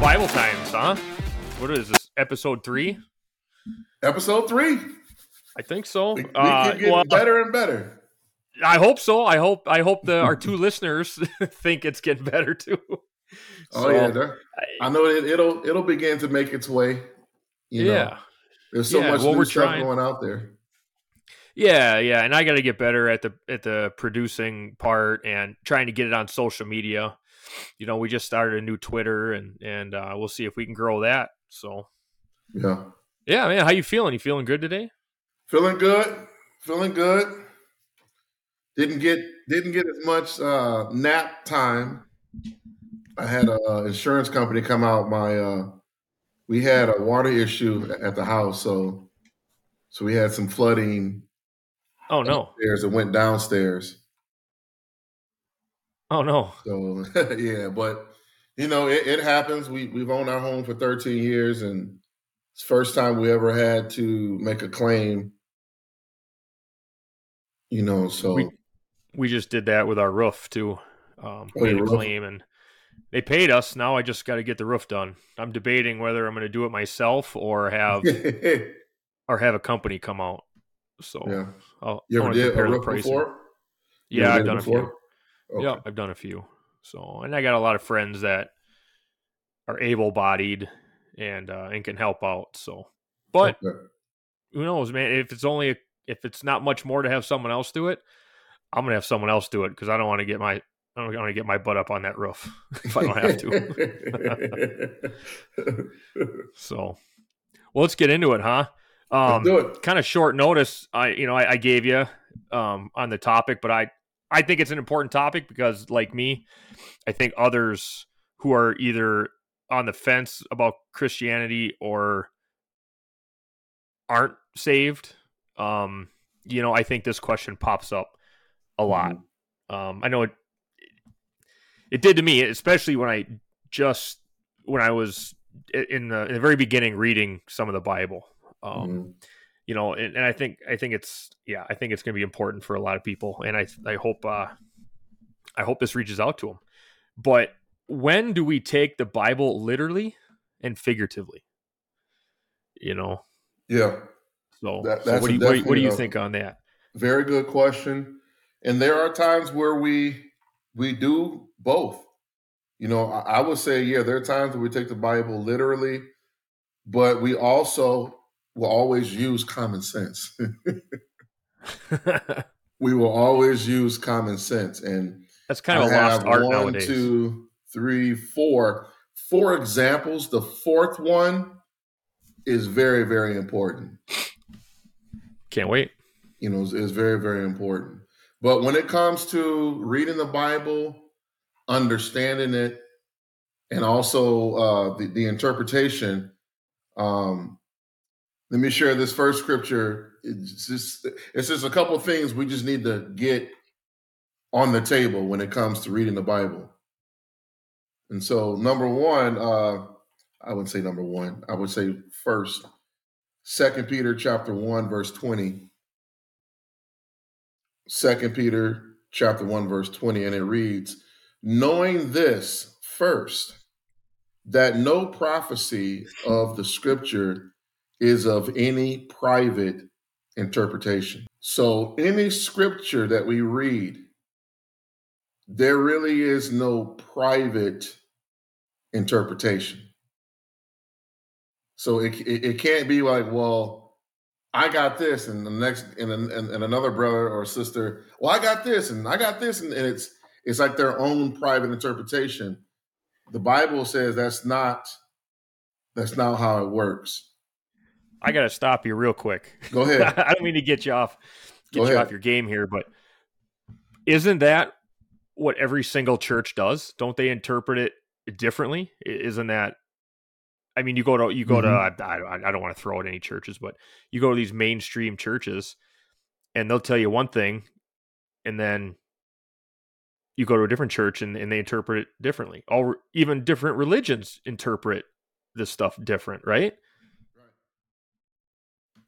Bible Times, huh? What is this? Episode three? Episode three. I think so. We, we Uh, keep getting well, better and better. I hope so. I hope. I hope the our two listeners think it's getting better too. Oh So, yeah, I know it, it'll it'll begin to make its way. You know, yeah, there's so Yeah, much well, new stuff trying. going out there. yeah, yeah. And I got to get better at the at the producing part and trying to get it on social media. You know, we just started a new Twitter, and and uh, we'll see if we can grow that. So Yeah, yeah, man, how you feeling? You feeling good today? feeling good, feeling good. Didn't get didn't get as much uh, nap time. I had a insurance company come out. My uh, we had a water issue at the house, so so we had some flooding Oh no! upstairs and went downstairs. Oh no! So yeah, but you know, it, it happens. We we've owned our home for 13 years, and it's first time we ever had to make a claim. You know, so We- We just did that with our roof too. Um, Oh, made a claim and they paid us. Now I just got to get the roof done. I'm debating whether I'm going to do it myself or have or have a company come out. So yeah. I'll, You ever did a roof pricing. before? You Yeah, I've done it few. Okay. Yeah, I've done a few. So, and I got a lot of friends that are able-bodied and uh, and can help out. So, but Okay. who knows, man? If it's only if it's not much more to have someone else do it, I'm gonna have someone else do it because I don't want to get my I don't want to get my butt up on that roof if I don't have to. so, well, let's get into it, huh? Um, do it. kind of short notice. I you know I, I gave you um, on the topic, but I I think it's an important topic because, like me, I think others who are either on the fence about Christianity or aren't saved, um, you know, I think this question pops up a lot. Um, I know it it did to me, especially when I just when I was in the, in the very beginning reading some of the Bible. Um, Mhm. You know, and, and I think I think it's yeah, I think it's going to be important for a lot of people, and I I hope uh, I hope this reaches out to them. But when do we take the Bible literally and figuratively? You know, Yeah. so, That- so what do you what, do you- what do you think on that? Very good question. And there are times where we we do both. You know, I, I would say, yeah, there are times where we take the Bible literally, but we also will always use common sense. we will always use common sense. And That's kind of a I lost have art one, nowadays. two, three, four. Four examples. The fourth one is very, very important. Can't wait. you know, is very, very important. But when it comes to reading the Bible, understanding it, and also uh, the, the interpretation, um, let me share this first scripture. It's just, it's just a couple things we just need to get on the table when it comes to reading the Bible. And so, number one, uh, I would say number one, I would say first, Second Peter chapter one, verse twenty. Second Peter chapter 1 verse 20 and it reads knowing this first that no prophecy of the scripture is of any private interpretation. So any scripture that we read there really is no private interpretation. So it, it, it can't be like, well, I got this, and the next, and, and, and another brother or sister, well, I got this, and I got this, and, and it's it's like their own private interpretation. The Bible says that's not that's not how it works. I got to stop you real quick. Go ahead. I don't mean to get you off get Go you ahead. off your game here, but isn't that what every single church does? Don't they interpret it differently? Isn't that? I mean, you go to you go Mm-hmm. to I, I, I don't want to throw out any churches, but you go to these mainstream churches, and they'll tell you one thing, and then you go to a different church and, and they interpret it differently. All even different religions interpret this stuff different, right?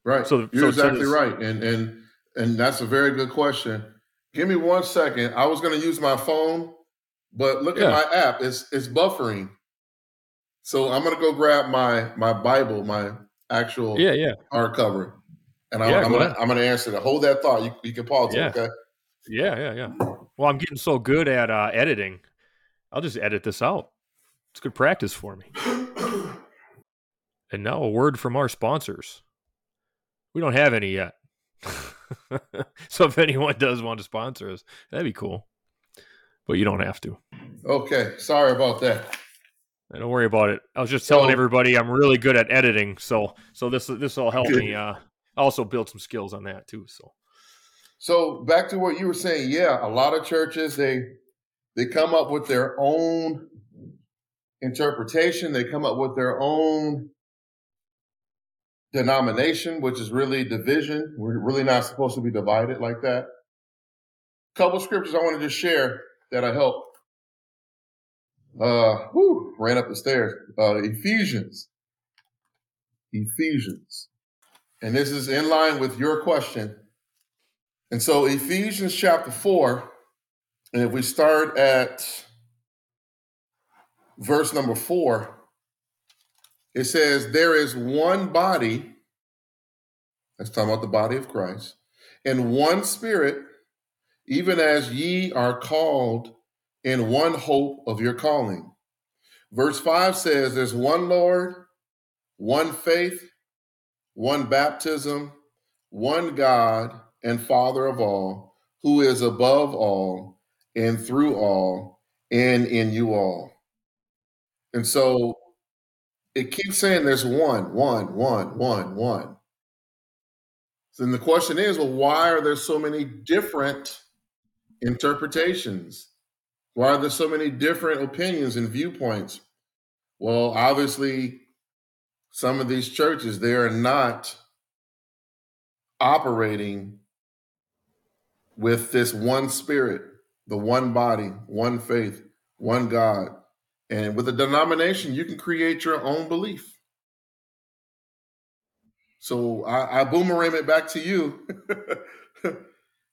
Right. So- you're so- so exactly this- right, and and and that's a very good question. Give me one second. I was going to use my phone, but look Yeah. at my app. It's it's buffering. So I'm gonna go grab my my Bible, my actual Yeah, yeah, hardcover, and I, Yeah, I'm go gonna. I'm gonna answer that. Hold that thought. You, you can pause Yeah. it, okay? yeah, yeah, yeah. Well, I'm getting so good at uh, editing. I'll just edit this out. It's good practice for me. And now a word from our sponsors. We don't have any yet. so if anyone does want to sponsor us, that'd be cool. But you don't have to. Okay, sorry about that. Don't worry about it. I was just telling So- everybody I'm really good at editing, so so this this will help me uh also build some skills on that too. So So back to what you were saying, yeah, a lot of churches they they come up with their own interpretation, they come up with their own denomination, which is really division. We're really not supposed to be divided like that. A couple scriptures I want to just share that I help. Uh, whew, ran up the stairs. Uh, Ephesians. Ephesians. And this is in line with your question. And so Ephesians chapter 4, and if we start at verse number 4, it says, There is one body, that's talking about the body of Christ, and one spirit, even as ye are called in one hope of your calling. Verse 5 says, There's one Lord, one faith, one baptism, one God and Father of all, who is above all and through all and in you all. And so it keeps saying there's one, one, one, one, one. Then the question is, well, why are there so many different interpretations? Why are there so many different opinions and viewpoints? Well, obviously, some of these churches, they are not operating with this one spirit, the one body, one faith, one God. And with a denomination, you can create your own belief. So I, I boomerang it back to you.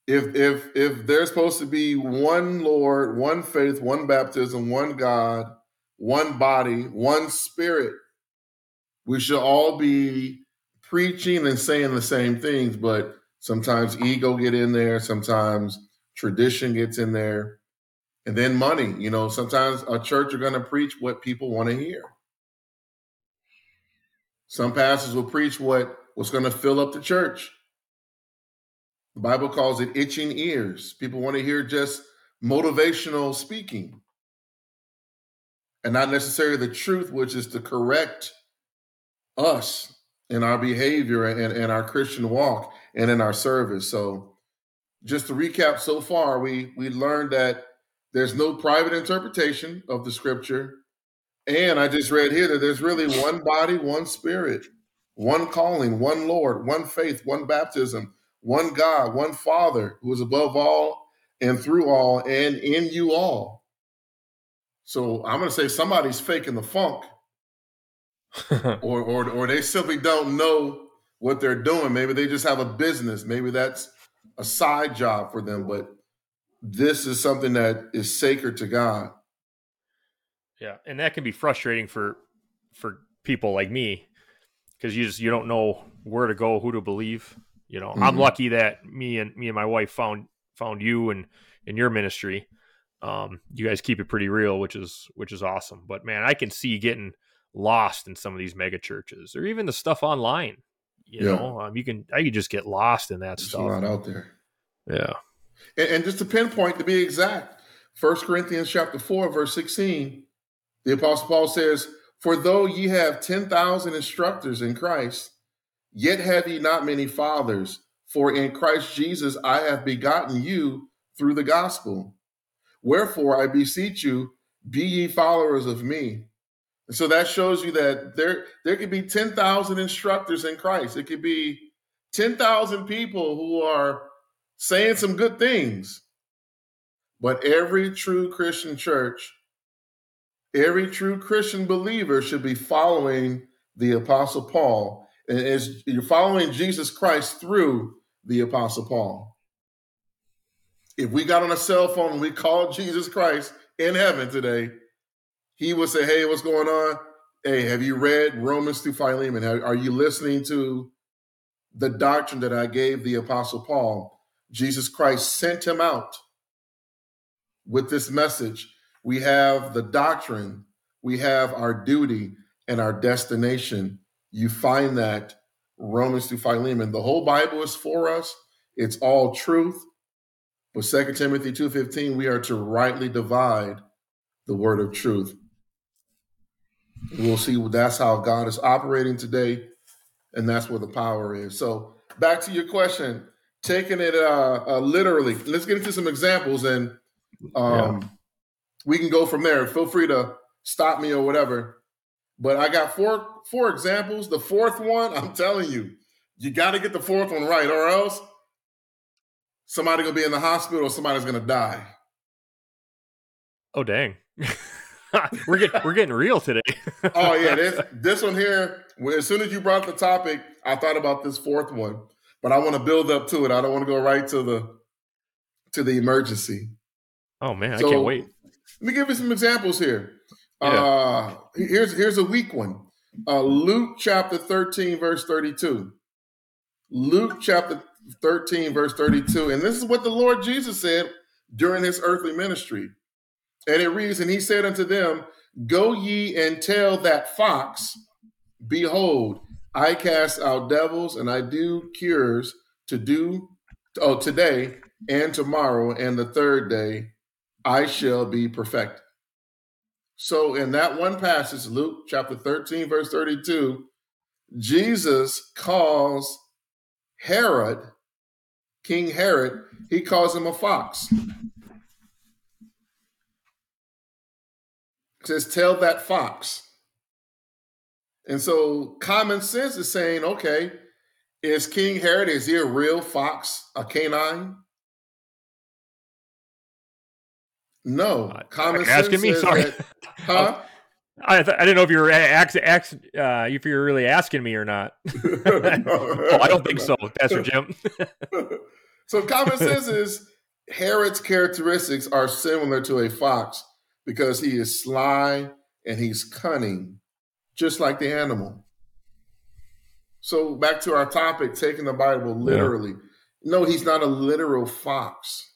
if if if there's supposed to be one Lord, one faith, one baptism, one God, one body, one spirit, we should all be preaching and saying the same things, but sometimes ego get in there, sometimes tradition gets in there, and then money. You know, sometimes a church are going to preach what people want to hear. Some pastors will preach what what's going to fill up the church. The Bible calls it itching ears. People want to hear just motivational speaking and not necessarily the truth, which is to correct us in our behavior and, and our Christian walk and in our service. So, just to recap so far, we we learned that there's no private interpretation of the scripture. And I just read here that there's really one body, one spirit, one calling, one Lord, one faith, one baptism, one God, one Father who is above all and through all and in you all. So I'm going to say somebody's faking the funk or, or or they simply don't know what they're doing. Maybe they just have a business. Maybe that's a side job for them. But this is something that is sacred to God. Yeah, and that can be frustrating for for people like me because you just you don't know where to go, who to believe. You know, I'm Mhm. lucky that me and me and my wife found found you and in your ministry. Um, you guys keep it pretty real, which is which is awesome. But man, I can see getting lost in some of these mega churches or even the stuff online. You Yeah. know, um, you can I could just get lost in that There's a stuff. lot out there. Yeah. And, and just to pinpoint, to be exact, First Corinthians chapter 4, verse 16, the Apostle Paul says, For though ye have 10,000 instructors in Christ, yet have ye not many fathers, for in Christ Jesus I have begotten you through the gospel. Wherefore I beseech you, be ye followers of me. And so that shows you that there, there could be 10,000 instructors in Christ. It could be 10,000 people who are saying some good things. But every true Christian church, every true Christian believer should be following the Apostle Paul. And as you're following Jesus Christ through the Apostle Paul. If we got on a cell phone and we called Jesus Christ in heaven today, he would say, Hey, what's going on? hey, have you read Romans through Philemon? Are you listening to the doctrine that I gave the Apostle Paul? Jesus Christ sent him out with this message. We have the doctrine, we have our duty and our destination. You find that Romans through Philemon. The whole Bible is for us. It's all truth. But 2 Timothy 2:15, we are to rightly divide the word of truth. We'll see that's how God is operating today, and that's where the power is. So back to your question, taking it uh, uh literally. Let's get into some examples, and um, yeah. we can go from there. Feel free to stop me or whatever. But I got four four examples. The fourth one, I'm telling you, you got to get the fourth one right, or else somebody gonna be in the hospital or somebody's gonna die. Oh dang. we're getting we're getting real today. oh yeah, this this one here. As soon as you brought the topic, I thought about this fourth one, but I want to build up to it. I don't want to go right to the to the emergency. Oh man, so, I can't wait. Let me give you some examples here. Yeah. Uh, here's here's a weak one. Uh, Luke chapter 13, verse 32. Luke chapter 13, verse 32. And this is what the Lord Jesus said during his earthly ministry. And it reads, And he said unto them, Go ye and tell that fox, Behold, I cast out devils and I do cures to do oh today and tomorrow and the third day I shall be perfected. So in that one passage, Luke chapter 13, verse 32, Jesus calls Herod, King Herod, he calls him a fox. says, tell that fox. And so common sense is saying, okay, is King Herod, is he a real fox, a canine? No. Uh, common sense asking me, sorry. That, huh? I, th- I didn't know if you were ax- ax- uh, if you were really asking me or not. no, oh, I don't think so, Pastor Jim. so common sense is Herod's characteristics are similar to a fox because he is sly and he's cunning, just like the animal. So back to our topic, taking the Bible literally. Yeah. No, he's not a literal fox.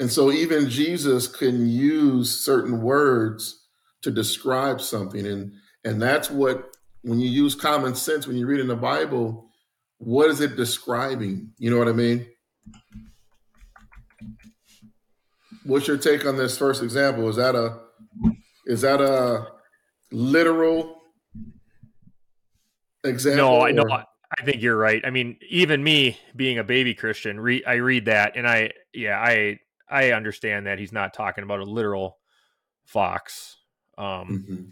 And so even Jesus can use certain words to describe something. And and that's what when you use common sense, when you read in the Bible, what is it describing? You know what I mean? What's your take on this first example? Is that a is that a literal example? No, I know. I think you're right. I mean, even me being a baby Christian, re- I read that and I, yeah, I, I understand that he's not talking about a literal fox. Um, mm-hmm.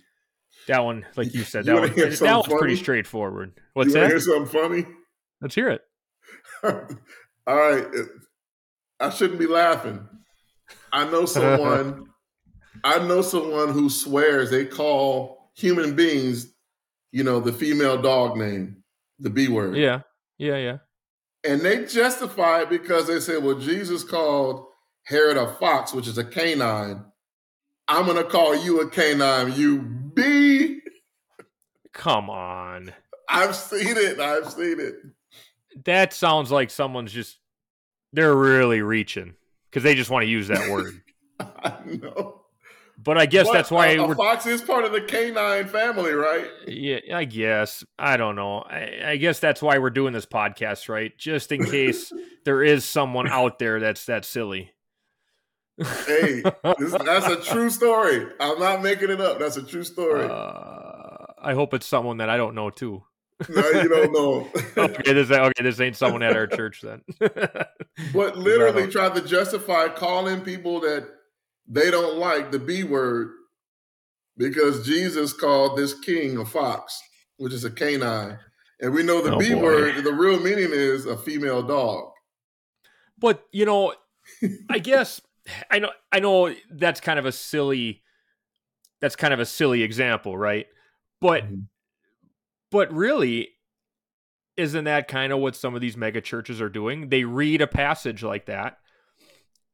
That one, like you said, that, you one, that one's pretty straightforward. What's that? you that? Hear something funny? Let's hear it. All right, I shouldn't be laughing. I know someone. I know someone who swears they call human beings, you know, the female dog name, the B word. Yeah, yeah, yeah. And they justify it because they say, well, Jesus called Herod a fox, which is a canine. I'm going to call you a canine, you B. Come on. I've seen it. I've seen it. That sounds like someone's just, they're really reaching because they just want to use that word. I know. But I guess that's why a, a fox is part of the canine family, right? Yeah, I guess. I don't know. I, I guess that's why we're doing this podcast, right? Just in case there is someone out there that's that silly hey, this, that's a true story. I'm not making it up. That's a true story. Uh, I hope it's someone that I don't know too. no, you don't know. okay, this okay. This ain't someone at our church then. but literally tried to justify calling people that they don't like the B word because Jesus called this king a fox, which is a canine, and we know the oh, B boy. word. The real meaning is a female dog. But you know, I guess I know I know that's kind of a silly that's kind of a silly example, right? But mm-hmm. but really isn't that kind of what some of these mega churches are doing? They read a passage like that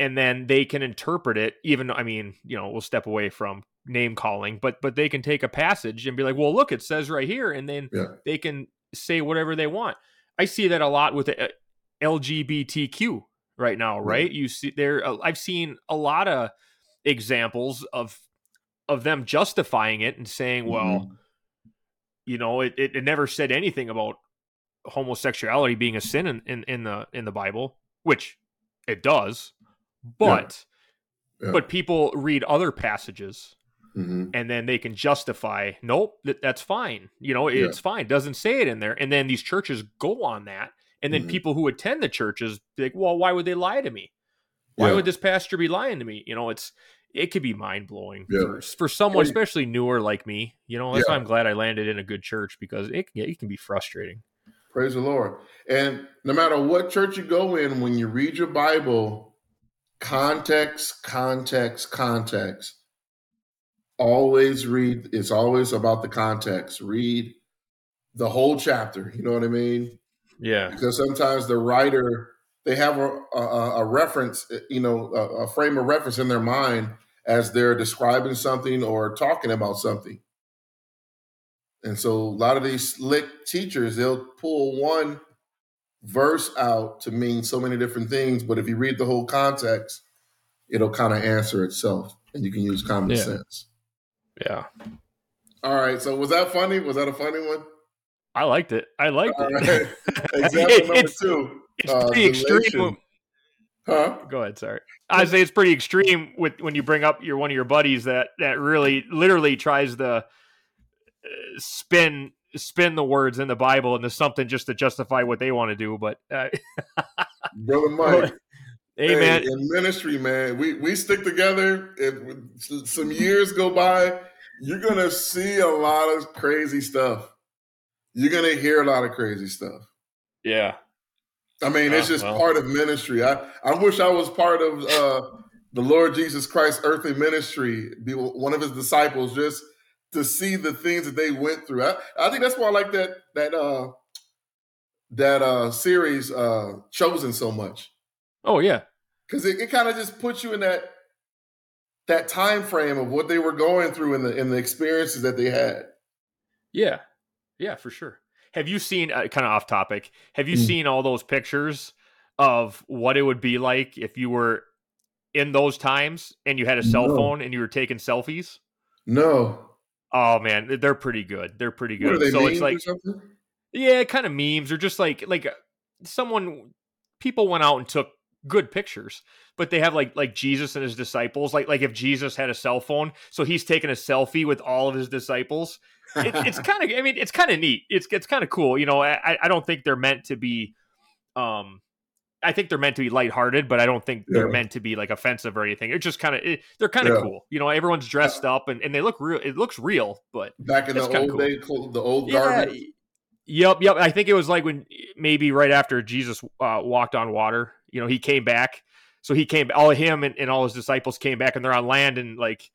and then they can interpret it even I mean, you know, we'll step away from name calling, but but they can take a passage and be like, well, look, it says right here, and then Yeah. they can say whatever they want. I see that a lot with the uh, LGBTQ right now, right? You see there, uh, I've seen a lot of examples of of them justifying it and saying, well, Mhm. you know, it, it, it never said anything about homosexuality being a sin in, in, in the in the Bible, which it does. But Yeah. but people read other passages Mhm. and then they can justify, nope, that, that's fine. You know, Yeah. it's fine. Doesn't say it in there. And then these churches go on that. And then Mhm. people who attend the churches be like, well, why would they lie to me? Why Yeah. would this pastor be lying to me? You know, it's it could be mind blowing Yeah. for, for someone, especially newer like me. You know, that's why I'm glad I landed in a good church because it can, it can be frustrating. Praise the Lord. And no matter what church you go in, when you read your Bible, context, context, context. Always read, it's always about the context. Read the whole chapter. You know what I mean? Yeah. Because sometimes the writer, they have a, a, a reference, eh, you know, a, a frame of reference in their mind as they're describing something or talking about something. And so a lot of these slick teachers, they'll pull one verse out to mean so many different things, but if you read the whole context, it'll kind of answer itself and you can use common Yeah. sense. Yeah. All right. So was that funny? Was that a funny one? I liked it. I liked All it. right. Example It- number it's, two. it's uh, pretty extreme. Huh? Go ahead. Sorry. I say it's pretty extreme with when you bring up your one of your buddies that that really literally tries to uh, spin spin the words in the Bible into something just to justify what they want to do. But uh, Brother Mike. hey, in ministry, man, we we stick together. If some years go by, you're gonna see a lot of crazy stuff. You're gonna hear a lot of crazy stuff. yeah, I mean, it's Ah, just well. part of ministry. I I wish I was part of uh, the Lord Jesus Christ earthly ministry, be one of His disciples, just to see the things that they went through. I, I think that's why I like that that uh, that uh, series uh, chosen so much oh yeah, because it, it kind of just puts you in that that time frame of what they were going through and the in the experiences that they had. yeah, yeah, for sure. Have you seen uh, kind of off topic? Have you Mm. seen all those pictures of what it would be like if you were in those times and you had a cell No. phone and you were taking selfies? No, Oh man, they're pretty good. They're pretty good. they So it's like yeah, kind of memes or just like like uh, someone people went out and took good pictures, but they have like like Jesus and his disciples. Like like if Jesus had a cell phone, so he's taking a selfie with all of his disciples. It, it's kind of I mean it's kind of neat. It's it's kind of cool. You know, I I don't think they're meant to be um I think they're meant to be lighthearted, but I don't think they're Yeah. meant to be like offensive or anything. It's just kind of they're kind of Yeah. cool. You know, everyone's dressed up and, and they look real. It looks real, but back in the old cool. day, the old yeah. garbage. Yep, yep. I think it was like when maybe right after Jesus uh, walked on water. You know, he came back. So he came, all of him and, and all his disciples came back, and they're on land, and like,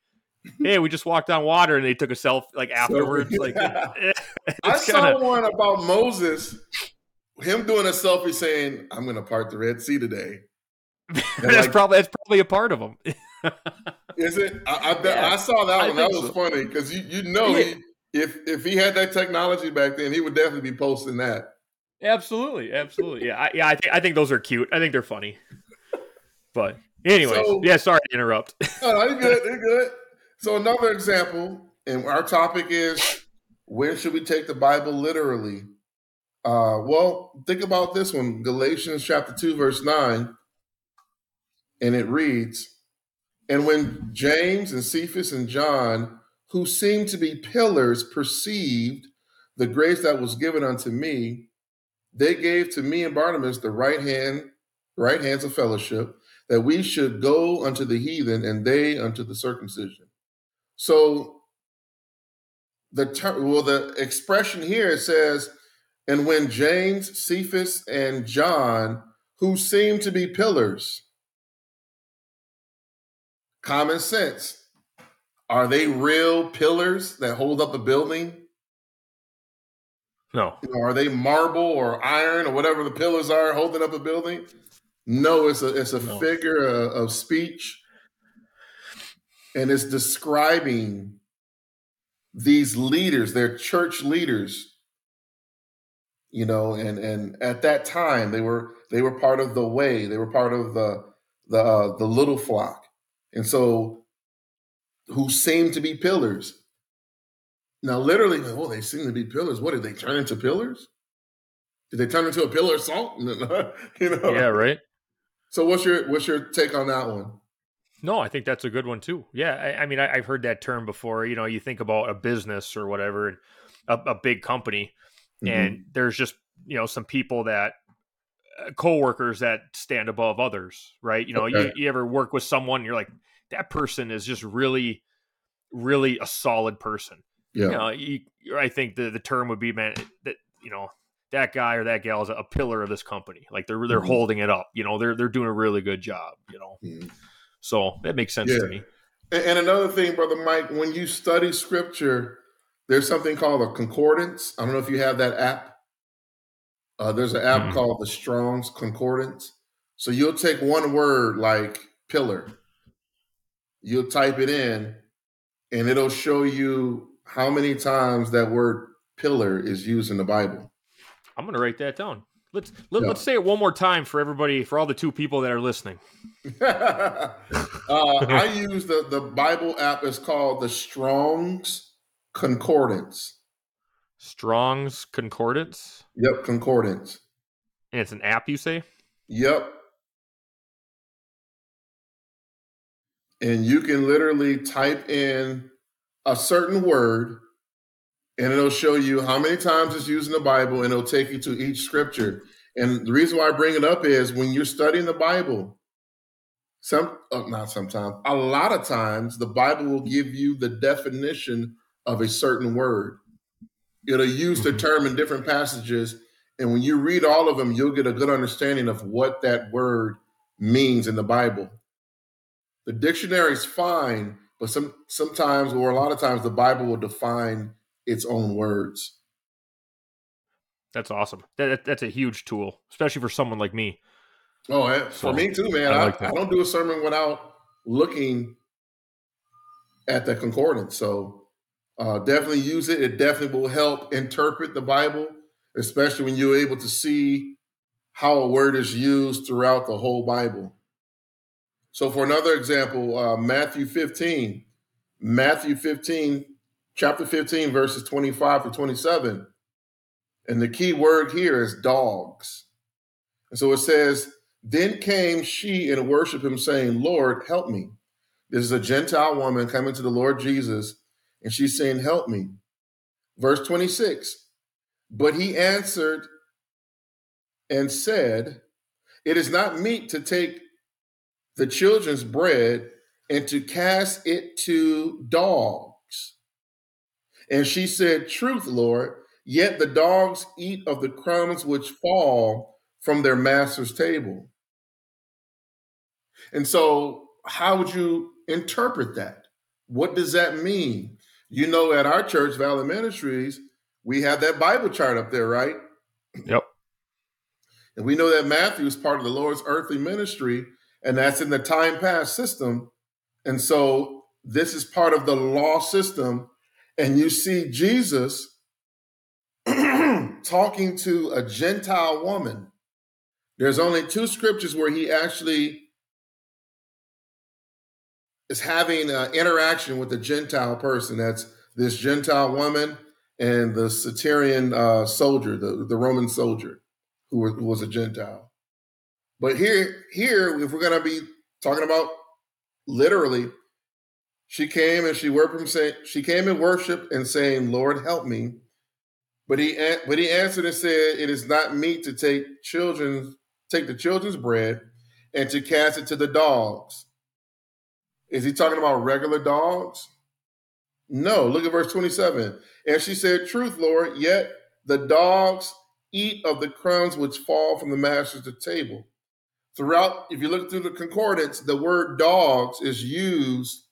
hey, we just walked on water, and they took a self like afterwards. Like, I saw kind of one about Moses, him doing a selfie saying, "I'm going to part the Red Sea today." that's like- probably that's probably a part of him. Is it? I, I, Yeah, I saw that I one. That was so. funny because you you know Yeah. he, if if he had that technology back then, he would definitely be posting that. absolutely, absolutely. Yeah, I, yeah. I think I think those are cute. I think they're funny. But anyways, So- yeah. Sorry to interrupt. Oh, you're good. You're good. So another example, and our topic is when should we take the Bible literally? Uh, well, think about this one, Galatians chapter two, verse nine, and it reads, "And when James and Cephas and John, who seemed to be pillars, perceived the grace that was given unto me, they gave to me and Barnabas the right hand, right hands of fellowship." that we should go unto the heathen and they unto the circumcision. So the term, well, the expression here says, and when James, Cephas, and John, who seem to be pillars, common sense, are they real pillars that hold up a building? No. You know, are they marble or iron or whatever the pillars are holding up a building? No, it's a it's a No. figure of, of speech. and it's describing these leaders, their church leaders, you know, and and at that time they were they were part of the way, they were part of the the uh, the little flock, and so who seemed to be pillars. Now, literally, oh, they seem to be pillars. What did they turn into pillars? Did they turn into a pillar of salt? you know? Yeah, right. So, what's your what's your take on that one? No, I think that's a good one too. Yeah, I, I mean, I, have heard that term before. You know, you think about a business or whatever, a, a big company, mm-hmm. and there's just you know some people that uh, co-workers that stand above others, right? You know, okay. you, you ever work with someone, you're like, that person is just really, really a solid person. Yeah, you know, you, I think the the term would be man that you know that guy or that gal is a pillar of this company. Like they're they're mm-hmm. holding it up. You know, they're they're doing a really good job. You know. Mm-hmm. So that makes sense yeah. to me. And another thing, brother Mike, when you study scripture, there's something called a concordance. I don't know if you have that app. Uh, there's an app mm-hmm. called the Strong's Concordance. So you'll take one word like pillar, you'll type it in, and it'll show you how many times that word pillar is used in the Bible. I'm going to write that down. Let's let, us let us say it one more time for everybody, for all the two people that are listening. uh, I use the the Bible app. It's called the Strong's Concordance. Strong's Concordance. Yep, Concordance. And it's an app, you say? Yep. And you can literally type in a certain word and it'll show you how many times it's used in the Bible, and it'll take you to each scripture. And the reason why I bring it up is when you're studying the Bible, some uh, not sometimes, a lot of times the Bible will give you the definition of a certain word. It'll use the mm-hmm. term in different passages, and when you read all of them, you'll get a good understanding of what that word means in the Bible. The dictionary is fine, but some sometimes or a lot of times the Bible will define its own words. That's awesome. That, that's a huge tool, especially for someone like me. Oh, for so, me too, man. I, like I, I, don't do a sermon without looking at the concordance. So uh, definitely use it. It definitely will help interpret the Bible, especially when you're able to see how a word is used throughout the whole Bible. So, for another example, uh, Matthew 15, Matthew 15 chapter 15, verses 25 to 27. And the key word here is dogs. And so it says, Then came she and worshiped him, saying, Lord, help me. This is a Gentile woman coming to the Lord Jesus, and she's saying, Help me. Verse 26. But he answered and said, It is not meet to take the children's bread and to cast it to dogs. And she said, Truth, Lord, yet the dogs eat of the crumbs which fall from their master's table. And so, how would you interpret that? What does that mean? You know, at our church, Valley Ministries, we have that Bible chart up there, right? Yep. And we know that Matthew is part of the Lord's earthly ministry, and that's in the time past system. And so, this is part of the law system and you see Jesus talking to a Gentile woman. There's only two scriptures where he actually is having an interaction with a Gentile person. That's this Gentile woman and the Centurion uh, soldier, the, the Roman soldier who was, who was a Gentile. But here, here, if we're going to be talking about literally, she came and she worshiped him saying she came and worshiped and saying, Lord, help me. But he but he answered and said, It is not meet to take children, take the children's bread and to cast it to the dogs. Is he talking about regular dogs? No, look at verse 27. And she said, Truth, Lord, yet the dogs eat of the crumbs which fall from the master's table. Throughout, if you look through the concordance, the word dogs is used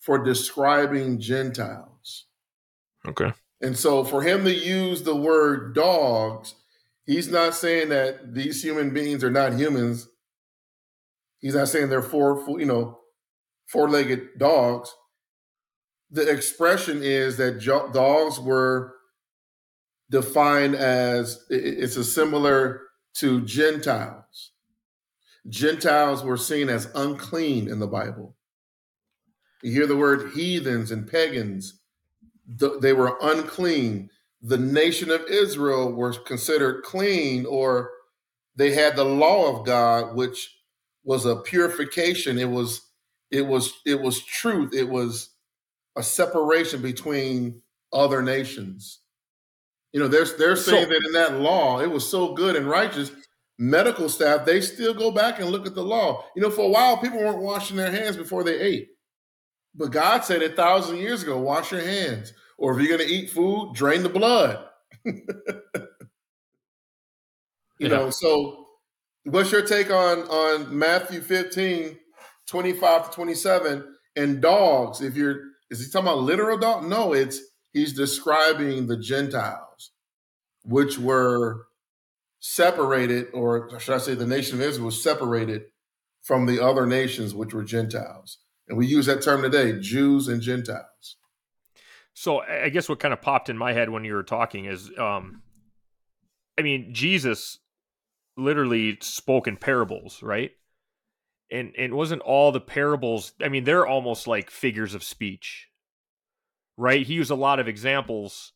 for describing Gentiles. Okay. And so for him to use the word dogs, he's not saying that these human beings are not humans. He's not saying they're four, you know, four-legged dogs. the expression is that jo- dogs were defined as it's a similar to Gentiles. Gentiles were seen as unclean in the Bible. You hear the word heathens and pagans, they were unclean. The nation of Israel were considered clean, or they had the law of God, which was a purification. It was, it was, it was truth. It was a separation between other nations. You know, they're they're saying so, that in that law, it was so good and righteous. Medical staff, they still go back and look at the law. You know, for a while, people weren't washing their hands before they ate. But God said a thousand years ago, wash your hands. Or if you're going to eat food, drain the blood. you yeah. know, so what's your take on, on Matthew 15, 25 to 27? And dogs, if you're, is he talking about literal dog? No, it's, he's describing the Gentiles, which were separated, or should I say, the nation of Israel was separated from the other nations, which were Gentiles. And we use that term today Jews and Gentiles. So I guess what kind of popped in my head when you were talking is, um, I mean, Jesus literally spoke in parables, right? And and wasn't all the parables. I mean, they're almost like figures of speech, right? He used a lot of examples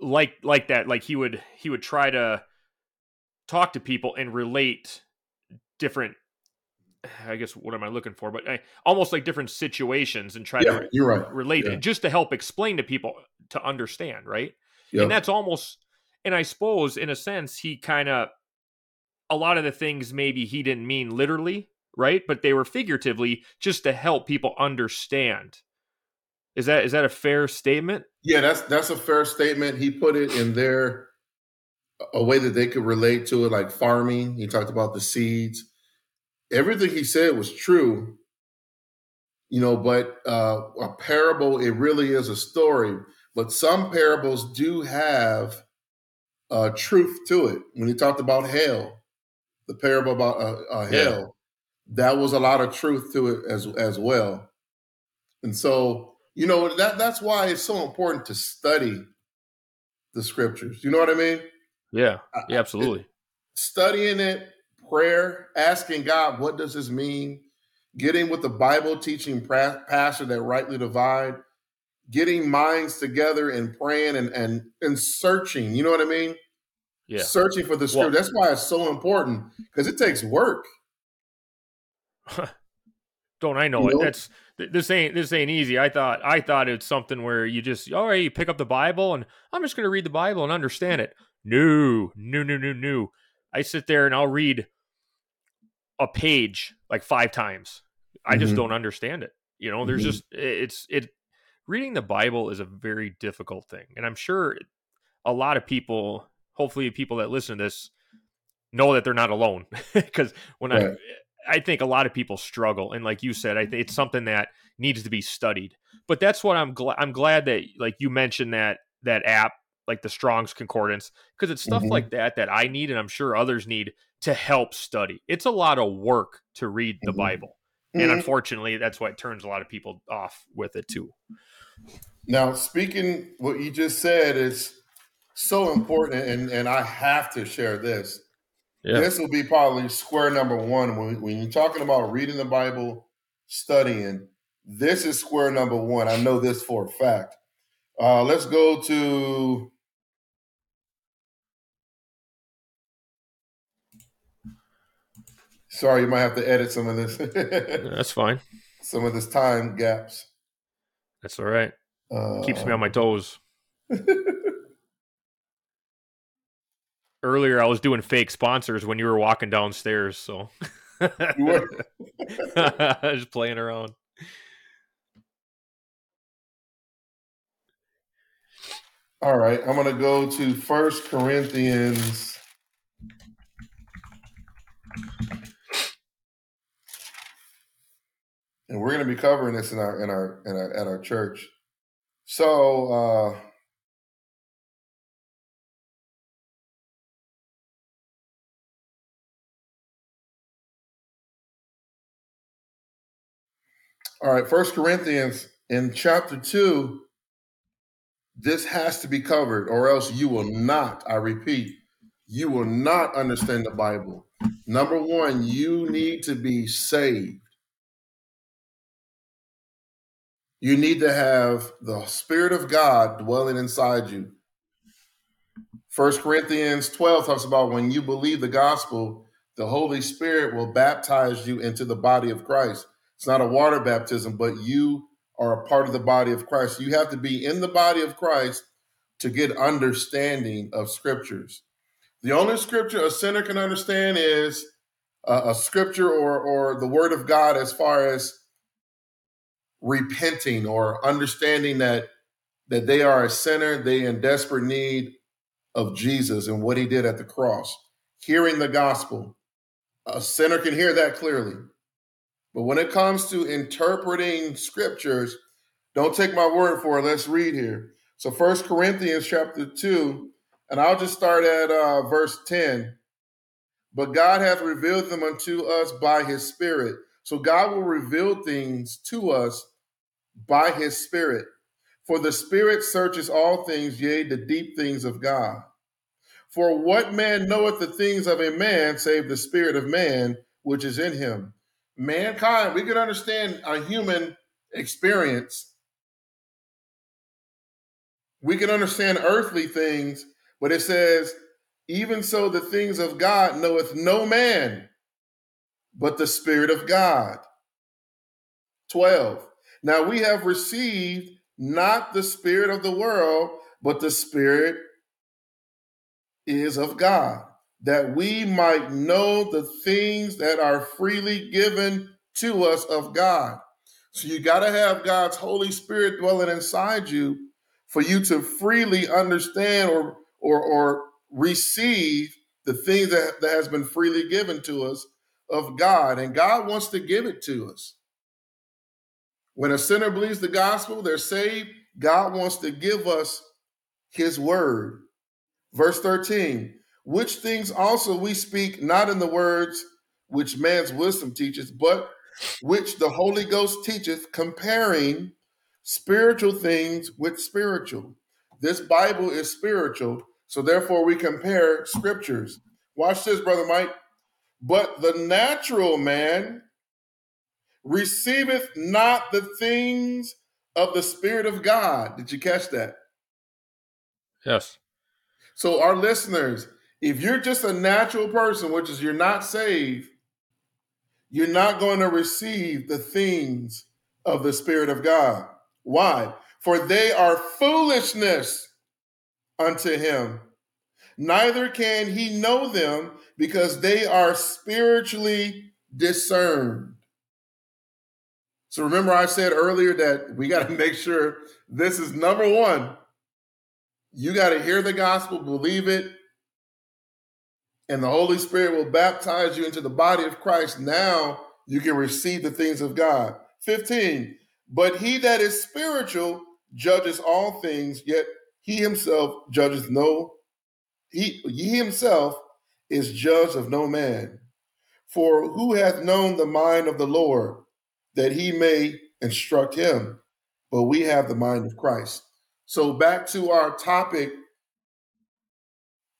like like that. Like he would he would try to talk to people and relate different I guess what am I looking for? But I, almost like different situations and try yeah, to you're right. relate yeah. it just to help explain to people to understand, right? Yeah. And that's almost, and I suppose in a sense he kind of a lot of the things maybe he didn't mean literally, right? But they were figuratively just to help people understand. Is that is that a fair statement? Yeah, that's that's a fair statement. He put it in there a way that they could relate to it, like farming. He talked about the seeds everything he said was true, you know, but uh, a parable, it really is a story. But some parables do have uh, truth to it. When he talked about hell, the parable about uh, uh, hell, yeah. that was a lot of truth to it as as well. And so, you know, that that's why it's so important to study the scriptures. You know what I mean? Yeah, yeah, absolutely. It, studying it prayer, asking God, what does this mean? Getting with the Bible teaching pastor that rightly divide, getting minds together and praying and and and searching. You know what I mean? Yeah. Searching for the scripture. Well, That's why it's so important because it takes work. Don't I know you it? Know? That's this ain't this ain't easy. I thought I thought it's something where you just all right, you pick up the Bible and I'm just going to read the Bible and understand it. No, no, no, no, no. I sit there and I'll read a page like five times. I just mm-hmm. don't understand it. You know, there's mm-hmm. just it's it reading the Bible is a very difficult thing. And I'm sure a lot of people, hopefully people that listen to this know that they're not alone because when right. I I think a lot of people struggle and like you said, I think it's something that needs to be studied. But that's what I'm glad I'm glad that like you mentioned that that app like the Strong's Concordance because it's stuff mm-hmm. like that that I need and I'm sure others need to help study. It's a lot of work to read the mm-hmm. Bible. And mm-hmm. unfortunately, that's why it turns a lot of people off with it too. Now, speaking what you just said is so important, and, and I have to share this. Yeah. This will be probably square number one when, when you're talking about reading the Bible, studying. This is square number one. I know this for a fact. Uh, let's go to Sorry, you might have to edit some of this. That's fine. Some of this time gaps. That's all right. Uh, Keeps me on my toes. Earlier, I was doing fake sponsors when you were walking downstairs, so just playing around. All right, I'm going to go to First Corinthians and we're going to be covering this in our in our in our at our church. So uh, all right, First Corinthians in chapter two, this has to be covered, or else you will not, I repeat, you will not understand the Bible. Number one, you need to be saved. You need to have the Spirit of God dwelling inside you. First Corinthians 12 talks about when you believe the gospel, the Holy Spirit will baptize you into the body of Christ. It's not a water baptism, but you are a part of the body of Christ. You have to be in the body of Christ to get understanding of scriptures. The only scripture a sinner can understand is a, a scripture or, or the word of God as far as repenting or understanding that that they are a sinner, they in desperate need of Jesus and what he did at the cross. Hearing the gospel. A sinner can hear that clearly. But when it comes to interpreting scriptures, don't take my word for it. Let's read here. So First Corinthians chapter 2, and I'll just start at uh, verse 10. But God hath revealed them unto us by his Spirit. So God will reveal things to us by his Spirit. For the Spirit searches all things, yea, the deep things of God. For what man knoweth the things of a man save the Spirit of man which is in him? Mankind, we can understand a human experience. We can understand earthly things, but it says, even so, the things of God knoweth no man but the Spirit of God. 12. Now we have received not the Spirit of the world, but the Spirit is of God, that we might know the things that are freely given to us of God. So you got to have God's Holy Spirit dwelling inside you for you to freely understand or or, or receive the things that, that has been freely given to us of God. And God wants to give it to us. When a sinner believes the gospel, they're saved. God wants to give us his word. Verse 13, which things also we speak not in the words which man's wisdom teaches, but which the Holy Ghost teacheth, comparing spiritual things with spiritual. This Bible is spiritual, so therefore we compare scriptures. Watch this, Brother Mike. But the natural man receiveth not the things of the Spirit of God. Did you catch that? Yes. So, our listeners, if you're just a natural person, which is you're not saved, you're not going to receive the things of the Spirit of God. Why? For they are foolishness unto him. Neither can he know them because they are spiritually discerned. So remember, I said earlier that we got to make sure this is number one. You got to hear the gospel, believe it, and the Holy Spirit will baptize you into the body of Christ. Now you can receive the things of God. 15. But he that is spiritual judges all things, yet he himself judges no, he, he himself is judge of no man. For who hath known the mind of the Lord? that he may instruct him. But we have the mind of Christ. So back to our topic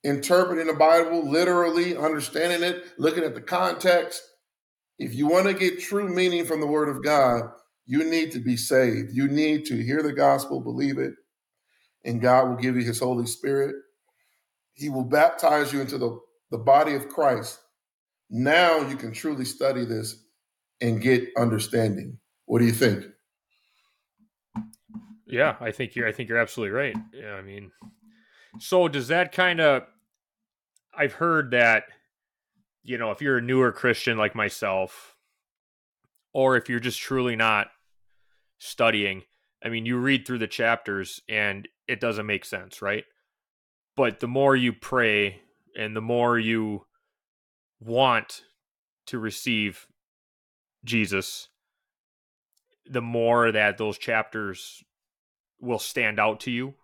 interpreting the Bible literally, understanding it, looking at the context. If you want to get true meaning from the Word of God, you need to be saved. You need to hear the gospel, believe it, and God will give you His Holy Spirit. He will baptize you into the, the body of Christ. Now you can truly study this and get understanding. What do you think? Yeah, I think you're I think you're absolutely right. Yeah, I mean, so does that kind of I've heard that you know, if you're a newer Christian like myself or if you're just truly not studying, I mean, you read through the chapters and it doesn't make sense, right? But the more you pray and the more you want to receive Jesus, the more that those chapters will stand out to you.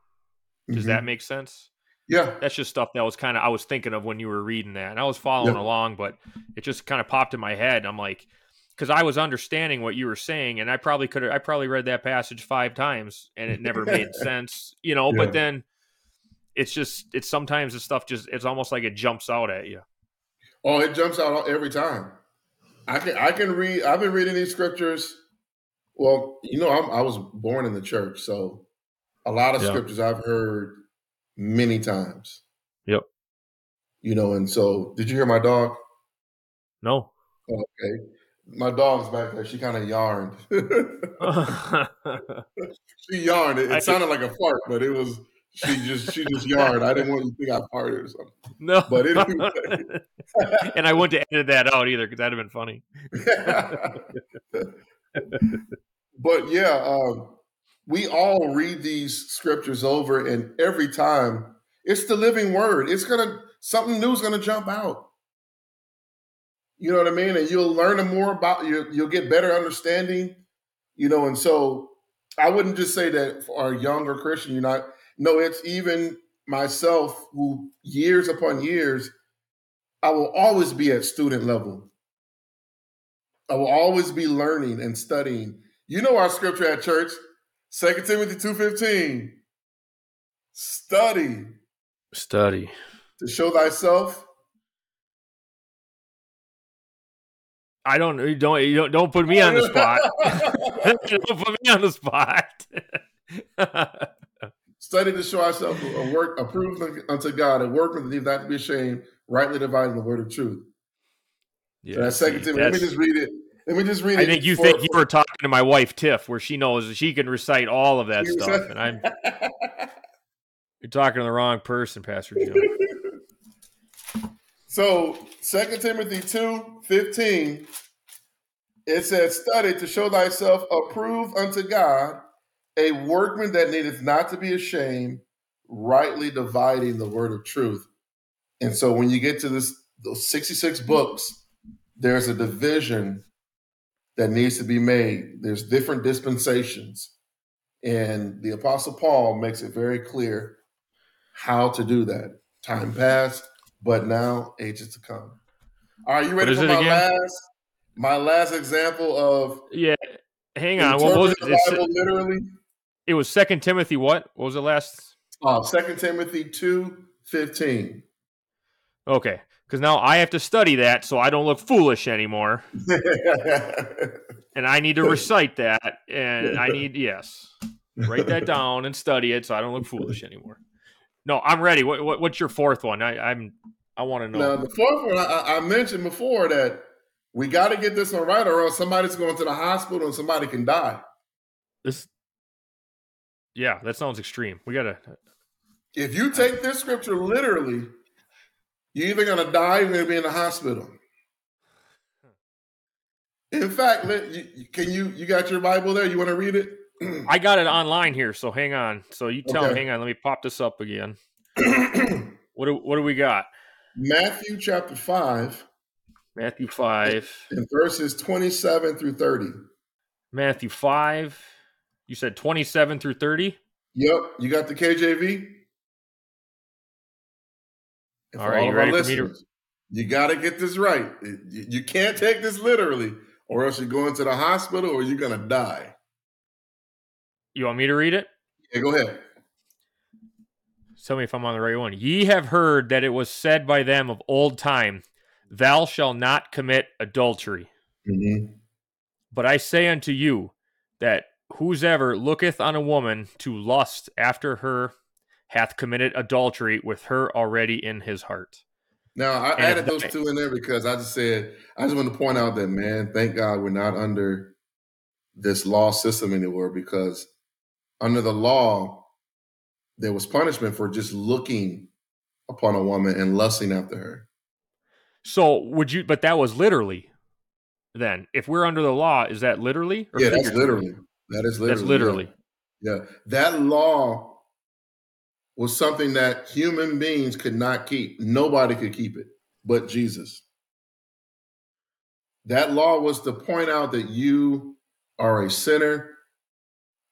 Does mm-hmm. that make sense? Yeah. That's just stuff that was kind of I was thinking of when you were reading that. And I was following yeah. along, but it just kind of popped in my head. I'm like, because I was understanding what you were saying, and I probably could have I probably read that passage five times and it never made sense, you know. Yeah. But then it's just it's sometimes the stuff just it's almost like it jumps out at you. Oh, it jumps out every time. I can I can read. I've been reading these scriptures. Well, you know, I'm, I was born in the church, so a lot of Yeah. scriptures I've heard many times. Yep. You know, and so did you hear my dog? No. Okay, my dog's back there. She kind of yarned. she yarned. It, I- it sounded like a fart, but it was she just she just yarned. I didn't want you to think I farted or something. no. But anyway. and I wouldn't have edited that out either because that'd have been funny. but yeah, um, we all read these scriptures over, and every time it's the living word. It's gonna something new is gonna jump out. You know what I mean? And you'll learn more about you. You'll get better understanding. You know, and so I wouldn't just say that for a younger Christian, you're not. No, it's even myself who years upon years, I will always be at student level. I will always be learning and studying. You know our scripture at church, 2 Timothy 2.15. Study Study. to show thyself. I don't you don't you don't don't put me on the spot. don't put me on the spot. Study to show ourselves a work approved unto God, a workman that need not to be ashamed, rightly dividing the word of truth. yeah, So that's see, Second Timothy. Let me just read it. Let me just read I think you for- think you were talking to my wife Tiff, where she knows she can recite all of that stuff, and I'm you're talking to the wrong person, Pastor Jim. So, 2 Timothy 2 15, it says, Study to show thyself approved unto God, a workman that needeth not to be ashamed, rightly dividing the word of truth. And so, when you get to this, those 66 books, there's a division that needs to be made. There's different dispensations. And the Apostle Paul makes it very clear how to do that. Time past, but now ages to come. All right, you ready for my again? last my last example of Yeah, hang on. What was it? the Bible It's, literally? it was Second Timothy. What? What was the last? Uh, 2 Timothy 2 15. Okay, because now I have to study that so I don't look foolish anymore, and I need to recite that, and I need yes, write that down and study it so I don't look foolish anymore. No, I'm ready. What, what what's your fourth one? I, I'm I want to know. now, the fourth one, I, I mentioned before that we got to get this one right, or else somebody's going to the hospital and somebody can die. This, yeah, that sounds extreme. We gotta. If you take this scripture literally, you're either going to die or you're going to be in the hospital. In fact, let, you, you- can you you got your Bible there? You want to read it? I got it online here, so hang on. So you tell me, hang on. Let me pop this up again. What do what do we got? Matthew chapter 5 Matthew five. and verses 27 through 30. Matthew five. You said twenty seven through thirty. Yep, you got the KJV? And All for right, you of our for me to- listeners, You got to get this right. You you can't take this literally, or else you're going to the hospital or you're going to die. You want me to read it? Yeah, go ahead. Tell me if I'm on the right one. Ye have heard that it was said by them of old time, Thou shalt not commit adultery. Mhm. But I say unto you that whosoever looketh on a woman to lust after her hath committed adultery with her already in his heart. Now I And added those two in there because I just said I just want to point out that man, thank God we're not under this law system anymore because under the law there was punishment for just looking upon a woman and lusting after her. So would you? But that was literally. Then, if we're under the law, is that literally? yeah, that's literally. That is literally. That's literally. Yeah. yeah. That law was something that human beings could not keep. Nobody could keep it but Jesus. That law was to point out that you are a sinner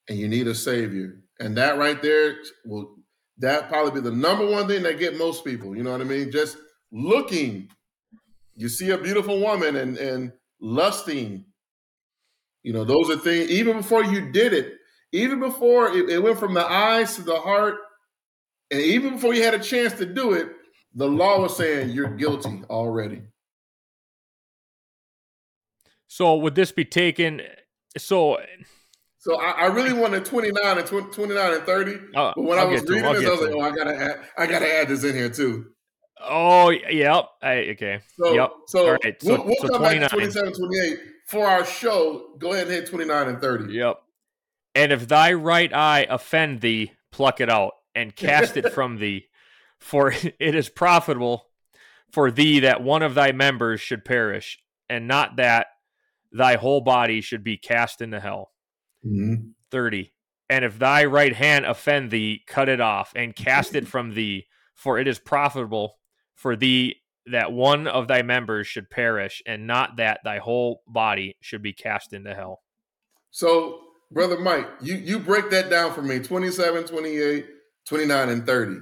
and you need a savior. And that right there will that probably be the number one thing that get most people. You know what I mean? Just looking, you see a beautiful woman and and lusting You know, those are things, even before you did it, even before it, it went from the eyes to the heart, and even before you had a chance to do it, the law was saying you're guilty already. So would this be taken? So, so I, I really wanted 29 and 20, 29 and 30, uh, but when I'll i was reading this, I was like, oh, I gotta add, I gotta add this in here too. Oh, yep. I, okay. So, yep. So, right. so we'll, we'll so come 29. back to 27, 28 for our show. Go ahead and hit 29 and 30. Yep. And if thy right eye offend thee, pluck it out and cast it from thee, for it is profitable for thee that one of thy members should perish, and not that thy whole body should be cast into hell. Mm-hmm. 30. And if thy right hand offend thee, cut it off and cast it from thee, for it is profitable for thee that one of thy members should perish, and not that thy whole body should be cast into hell. So, Brother Mike, you, you break that down for me 27, 28, 29, and 30.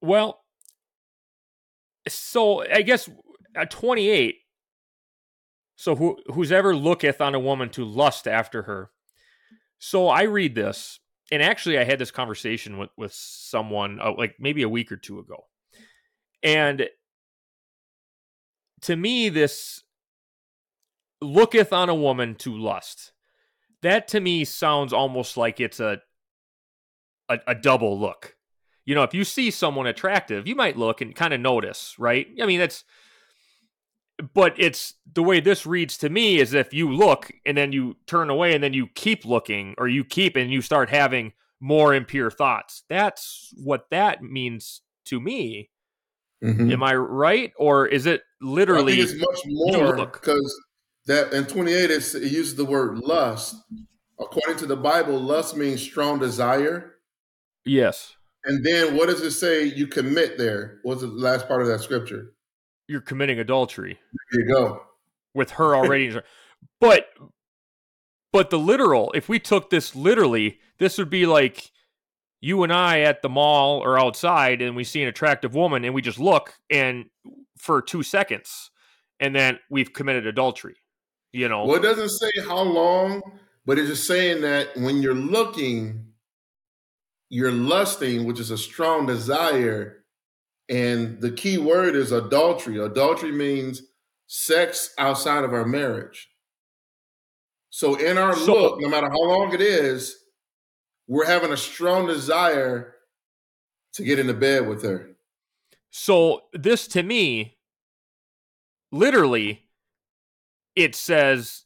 Well, so I guess at 28, so who, who's ever looketh on a woman to lust after her. So I read this and actually I had this conversation with with someone uh, like maybe a week or two ago. And to me this looketh on a woman to lust. That to me sounds almost like it's a, a, a double look. You know, if you see someone attractive, you might look and kind of notice, right? I mean, that's but it's the way this reads to me is if you look and then you turn away and then you keep looking or you keep and you start having more impure thoughts. That's what that means to me. Mm-hmm. Am I right? Or is it literally? it's much more because that in 28 it uses the word lust. According to the Bible, lust means strong desire. Yes. And then what does it say you commit there? What's the last part of that scripture? you're committing adultery. There you go. With her already. but but the literal, if we took this literally, this would be like you and I at the mall or outside and we see an attractive woman and we just look and for 2 seconds and then we've committed adultery. You know. Well, it doesn't say how long, but it's just saying that when you're looking you're lusting, which is a strong desire, and the key word is adultery. Adultery means sex outside of our marriage. So in our so, look, no matter how long it is, we're having a strong desire to get into bed with her. So this to me, literally, it says,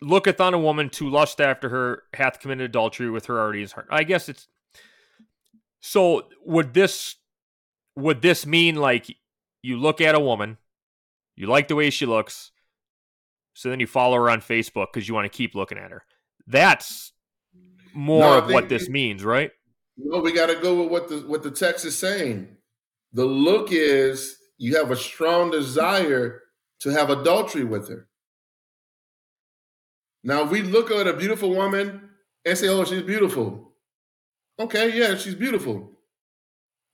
looketh on a woman to lust after her, hath committed adultery with her already in his heart. I guess it's so would this would this mean like you look at a woman, you like the way she looks, so then you follow her on Facebook because you want to keep looking at her? That's more no, of what this means, right? No, we got to go with what the what the text is saying. The look is you have a strong desire to have adultery with her. Now, if we look at a beautiful woman and say, "Oh, she's beautiful." Okay, yeah, she's beautiful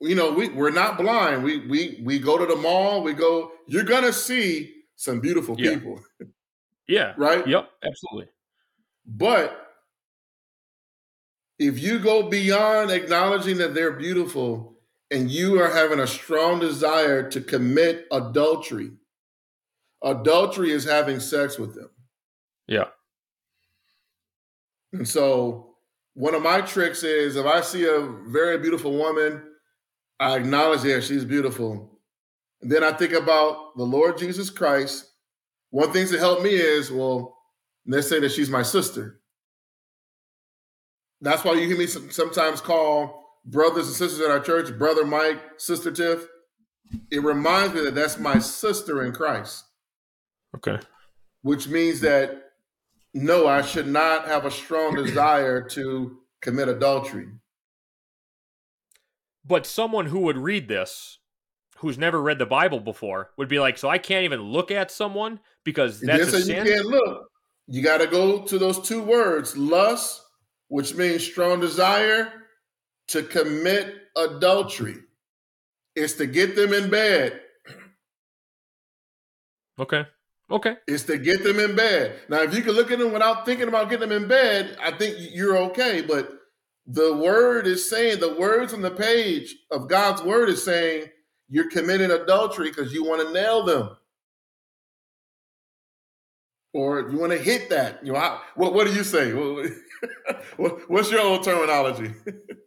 you know, we we're not blind. We we we go to the mall. We go. You're gonna see some beautiful yeah. people. yeah. Right. Yep. Absolutely. But if you go beyond acknowledging that they're beautiful and you are having a strong desire to commit adultery, adultery is having sex with them. Yeah. And so one of my tricks is if I see a very beautiful woman I acknowledge that she's beautiful. And then I think about the Lord Jesus Christ. One thing to help me is, well, let's say that she's my sister. That's why you hear me sometimes call brothers and sisters at our church, brother Mike, sister Tiff. It reminds me that that's my sister in Christ. Okay. Which means that no, I should not have a strong desire to commit adultery. But someone who would read this, who's never read the Bible before, would be like, "So I can't even look at someone because that's a sin." You can't look. You got to go to those two words: lust, which means strong desire, to commit adultery. It's to get them in bed. Okay. Okay. It's to get them in bed. Now, if you can look at them without thinking about getting them in bed, I think you're okay. But the word is saying, the words on the page of God's word is saying you're committing adultery because you want to nail them. Or you want to hit that. You know, how, what, what do you say? What's your old terminology?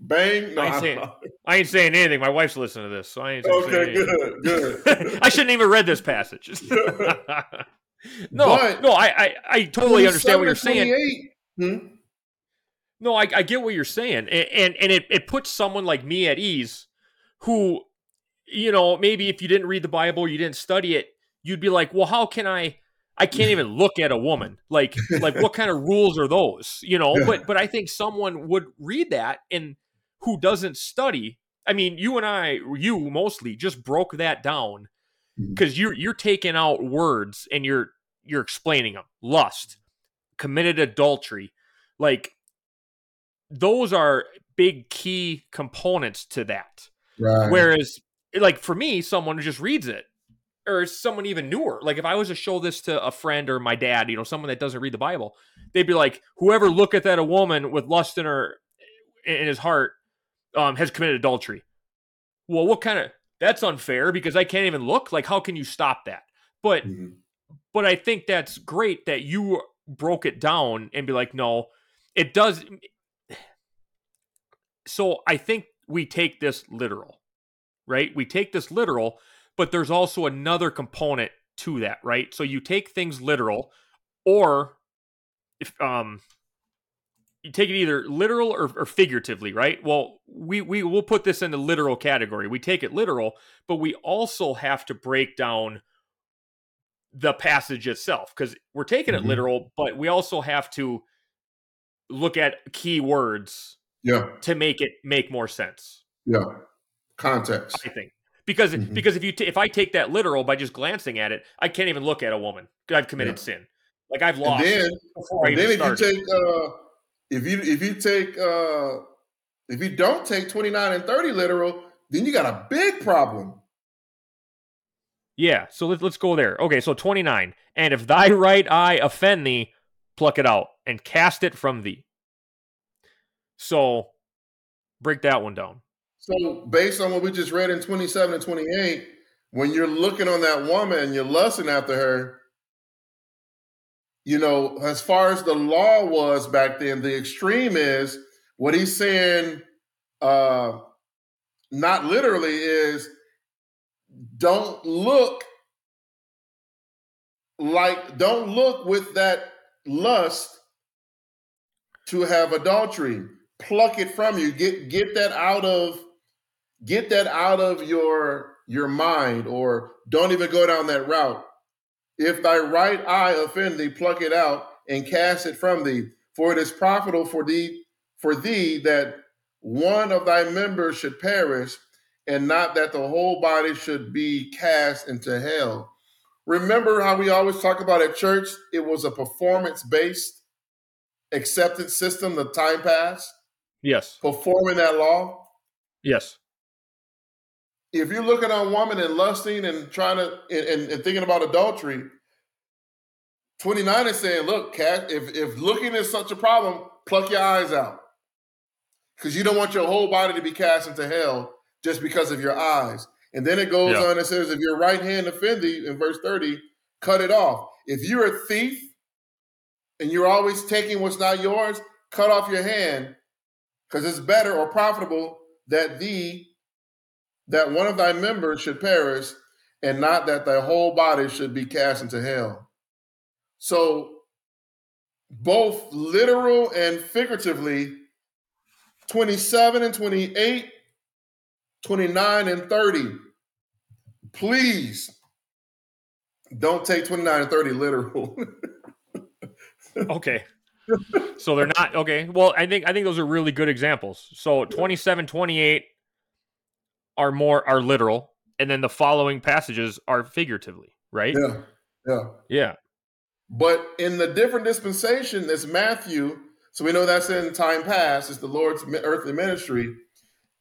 Bang? No, I ain't, saying, I ain't, saying, anything. My wife's listening to this, so I ain't. Okay, good, good. I shouldn't even read this passage. no, but no, I, I, I totally understand what you're saying. Hmm? No, I, I get what you're saying, and and, and it, it puts someone like me at ease, who, you know, maybe if you didn't read the Bible, you didn't study it, you'd be like, well, how can I? I can't even look at a woman. Like, like what kind of rules are those? You know, yeah. but but I think someone would read that and who doesn't study. I mean, you and I, you mostly just broke that down because mm-hmm. you're you're taking out words and you're you're explaining them. Lust, committed adultery, like those are big key components to that. Right. Whereas, like for me, someone who just reads it, or someone even newer, like if I was to show this to a friend or my dad, you know, someone that doesn't read the Bible, they'd be like, "Whoever looketh at a woman with lust in her in his heart um, has committed adultery. Well, what kind of that's unfair because I can't even look. Like, how can you stop that? But mm-hmm. but I think that's great that you broke it down and be like, no, it does. So I think we take this literal, right? We take this literal, but there's also another component to that, right? So you take things literal, or if um you take it either literal or, or, figuratively, right? Well, we we will put this in the literal category. We take it literal, but we also have to break down the passage itself because we're taking mm-hmm. it literal, but we also have to look at key words yeah to make it make more sense. Yeah. Context. I think. Because mm-hmm. because if you t- if I take that literal by just glancing at it, I can't even look at a woman. I've committed yeah. sin. Like I've lost. And then, and then if started. you take uh if you if you take uh if you don't take 29 and 30 literal, then you got a big problem. Yeah, so let's let's go there. Okay, so 29. And if thy right eye offend thee, pluck it out and cast it from thee. So break that one down. So based on what we just read in 27 and 28, when you're looking on that woman and you're lusting after her, you know, as far as the law was back then, the extreme is what he's saying, uh, not literally, is don't look like, don't look with that lust to have adultery. Pluck it from you. Get get that out of get that out of your your mind, or don't even go down that route. If thy right eye offend thee, pluck it out and cast it from thee. For it is profitable for thee for thee that one of thy members should perish, and not that the whole body should be cast into hell. Remember how we always talk about at church, it was a performance based acceptance system, the time pass? Yes. Performing that law? Yes if you're looking on woman and lusting and trying to and, and, thinking about adultery, 29 is saying, look, cat, if if looking is such a problem, pluck your eyes out. Because you don't want your whole body to be cast into hell just because of your eyes. And then it goes yeah. on and says, if your right hand offend thee, in verse 30, cut it off. If you're a thief and you're always taking what's not yours, cut off your hand, because it's better or profitable that thee that one of thy members should perish, and not that thy whole body should be cast into hell. So, both literal and figuratively, 27 and 28, 29 and 30. Please don't take 29 and 30 literal. okay. So they're not okay. Well, I think I think those are really good examples. So 27, 28, are more are literal, and then the following passages are figuratively, right? Yeah, yeah, yeah. But in the different dispensation, it's Matthew. So we know that's in time past. It's the Lord's earthly ministry.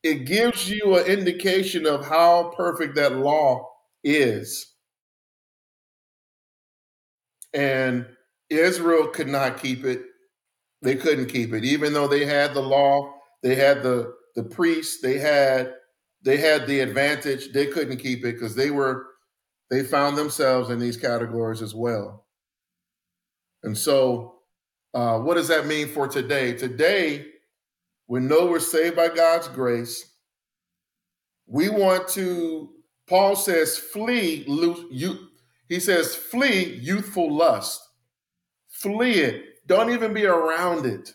It gives you an indication of how perfect that law is. And Israel could not keep it. They couldn't keep it, even though they had the law, they had the the priests, they had they had the advantage. They couldn't keep it because they were they found themselves in these categories as well. And so, uh, what does that mean for today? Today, we know we're saved by God's grace. We want to. Paul says, "Flee, you." He says, "Flee youthful lust." Flee it. Don't even be around it.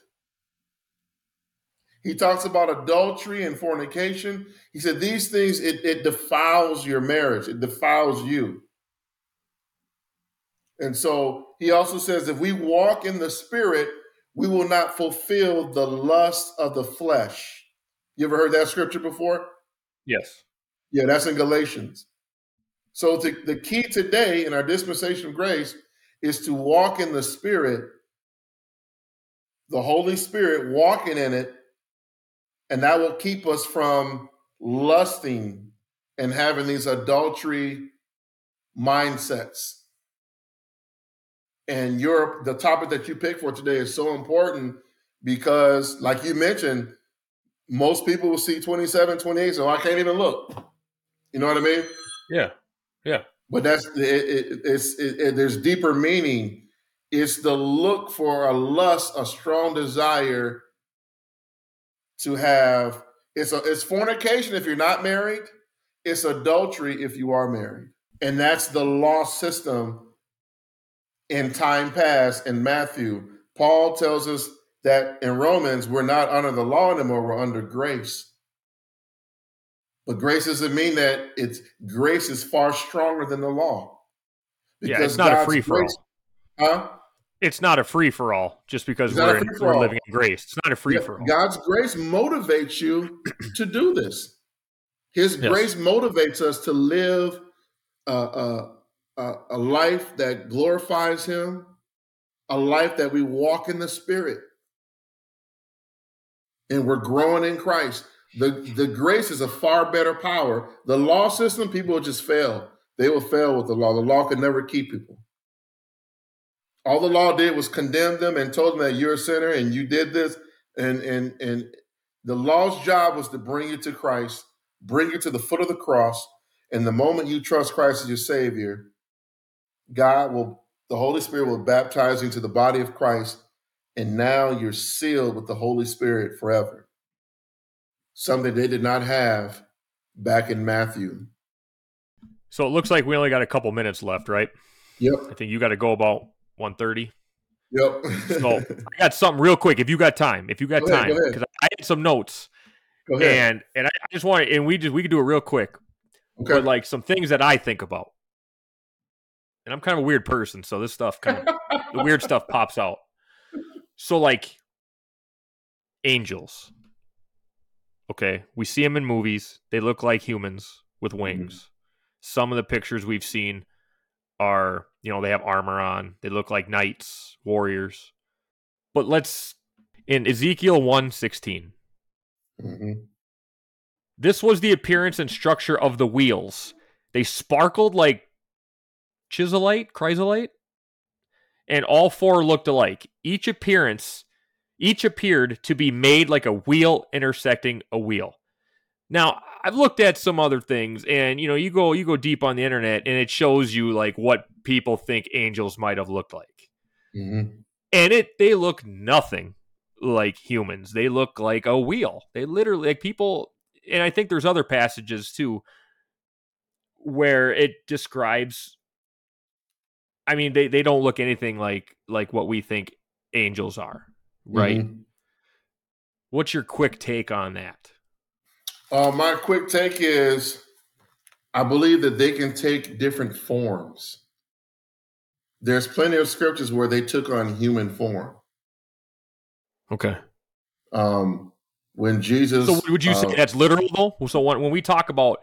He talks about adultery and fornication. He said these things it, it defiles your marriage. It defiles you. And so he also says if we walk in the spirit, we will not fulfill the lust of the flesh. You ever heard that scripture before? Yes. Yeah, that's in Galatians. So to, the key today in our dispensation of grace is to walk in the spirit, the Holy Spirit, walking in it, and that will keep us from lusting and having these adultery mindsets. And your the topic that you picked for today is so important because like you mentioned most people will see 27 28 so i can't even look. You know what i mean? Yeah yeah. But that's it, it it's it, it, there's deeper meaning. It's the look for a lust a strong desire to have it's a it's fornication if you're not married it's adultery if you are married and that's the law system in time past in Matthew. Paul tells us that in Romans, we're not under the law anymore, we're under grace. But grace doesn't mean that it's grace is far stronger than the law. Because yeah, it's not God's a free for all. Huh? It's not a free for all just because we're, in, we're living in grace. It's not a free for all. God's grace motivates you to do this. His yes. grace motivates us to live uh, a, a life that glorifies Him, a life that we walk in the Spirit, and we're growing in Christ. The, the grace is a far better power. The law system, people will just fail. They will fail with the law. The law can never keep people. All the law did was condemn them and told them that you're a sinner and you did this. And and and the law's job was to bring you to Christ, bring you to the foot of the cross. And the moment you trust Christ as your Savior, God will, the Holy Spirit will baptize you into the body of Christ, and now you're sealed with the Holy Spirit forever. Something they did not have back in Matthew. So it looks like we only got a couple minutes left, right? Yep. I think you got to go about 130. Yep. so I got something real quick. If you got time, if you got go time, because I had some notes. Go ahead. And and I just want to, and we just we could do it real quick. Okay. But like some things that I think about and I'm kind of a weird person, so this stuff kind of the weird stuff pops out. So like angels. Okay, we see them in movies. They look like humans with mm-hmm. wings. Mm-hmm. Some of the pictures we've seen are, you know, they have armor on. They look like knights, warriors. But let's in Ezekiel 1:16. Mm-hmm. This was the appearance and structure of the wheels. They sparkled like chisolite, chrysolite, and all four looked alike. Each appearance, each appeared to be made like a wheel intersecting a wheel. Now, I've looked at some other things, and you know, you go you go deep on the internet, and it shows you like what people think angels might have looked like, mm-hmm. and it they look nothing like humans. They look like a wheel. They literally like people, and I think there's other passages too where it describes I mean, they, they don't look anything like like what we think angels are, right? Mm-hmm. What's your quick take on that? Uh, my quick take is I believe that they can take different forms. There's plenty of scriptures where they took on human form. Okay. Um, when Jesus. So would you uh, say that's literal though? So when, when we talk about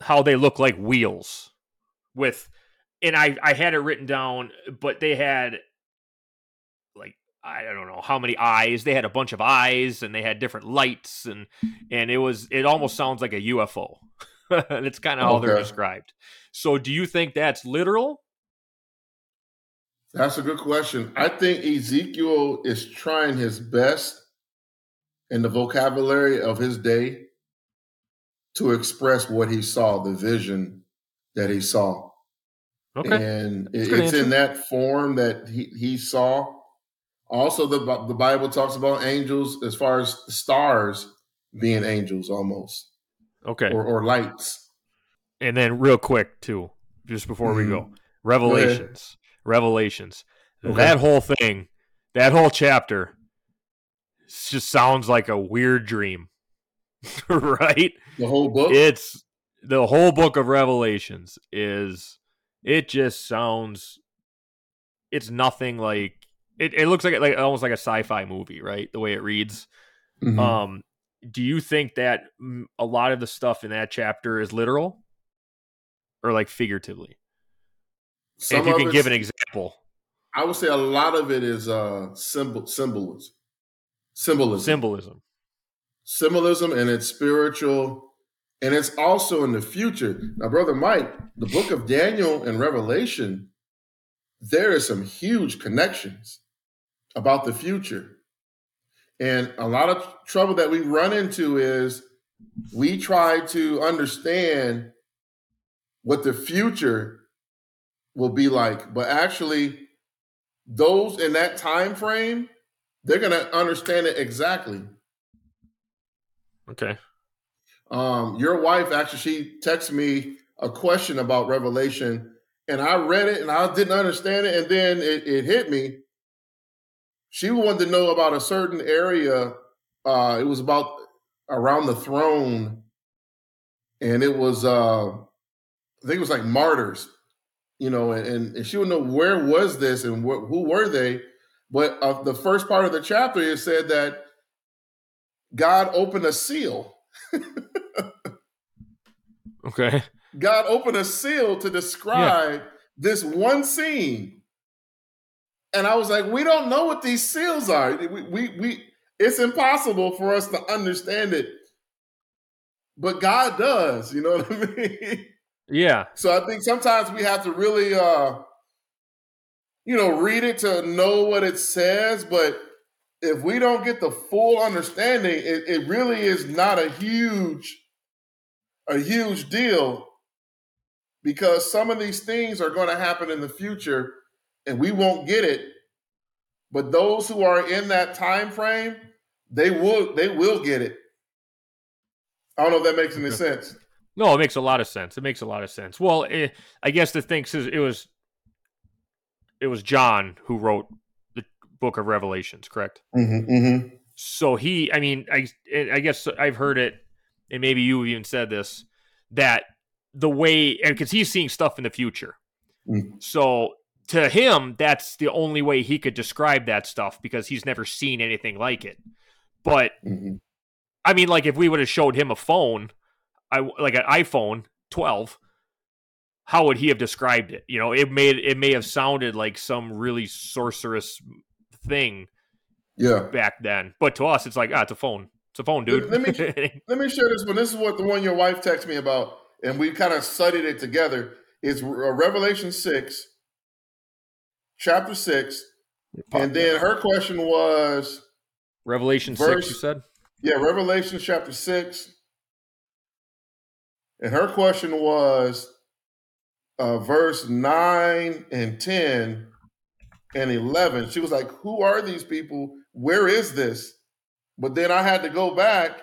how they look like wheels with and I I had it written down, but they had I don't know how many eyes. They had a bunch of eyes, and they had different lights, and and it was it almost sounds like a UFO. and it's kind of how okay. they're described. So, do you think that's literal? That's a good question. I think Ezekiel is trying his best in the vocabulary of his day to express what he saw, the vision that he saw. Okay. And it, it's answer. in that form that he, he saw. Also, the, the Bible talks about angels as far as stars being angels almost. Okay. Or, or lights. And then, real quick, too, just before mm-hmm. we go, mm-hmm. Revelations. Go Revelations. Okay. That whole thing, that whole chapter, just sounds like a weird dream, right? The whole book? It's the whole book of Revelations is it just sounds it's nothing like it, it looks like like almost like a sci-fi movie, right? The way it reads. Mm-hmm. Um do you think that a lot of the stuff in that chapter is literal or like figuratively? if you can give an example. I would say a lot of it is uh symbol symbolism. Symbolism. Symbolism. Symbolism and it's spiritual and it's also in the future. Now, Brother Mike, the book of Daniel and Revelation, there is some huge connections about the future. And a lot of trouble that we run into is we try to understand what the future will be like, but actually those in that time frame, they're going to understand it exactly. Okay. Um, your wife actually she texted me a question about Revelation, and I read it and I didn't understand it, and then it, it hit me. She wanted to know about a certain area. Uh, it was about around the throne, and it was uh, I think it was like martyrs, you know, and, and she would know where was this and wh- who were they. But uh, the first part of the chapter, it said that God opened a seal okay. God opened a seal to describe yeah. this one scene. And I was like, we don't know what these seals are. We, we, we, it's impossible for us to understand it. But God does, you know what I mean? Yeah. So I think sometimes we have to really uh you know, read it to know what it says, but if we don't get the full understanding, it, it really is not a huge, a huge deal because some of these things are going to happen in the future and we won't get it. But those who are in that time frame, they will they will get it. I don't know if that makes any sense. No, it makes a lot of sense. It makes a lot of sense. Well, it, eh, I guess the thing is, it was it was John who wrote the book of Revelations, correct? Mm-hmm, mm-hmm. So he, I mean, I, I guess I've heard it, and maybe you have even said this that the way, because he's seeing stuff in the future. Mm. So to him, that's the only way he could describe that stuff because he's never seen anything like it. But mm-hmm. I mean, like if we would have showed him a phone, I like an iPhone 12, how would he have described it? You know, it made it may have sounded like some really sorcerous thing yeah. back then. But to us it's like ah it's a phone. It's a phone dude. Let, me let me share this one. This is what the one your wife texted me about and we kind of studied it together. It's revelation 6 chapter 6 and then her question was revelation verse, 6 you said yeah revelation chapter 6 and her question was uh, verse 9 and 10 and 11. She was like, Who are these people? Where is this? But then I had to go back.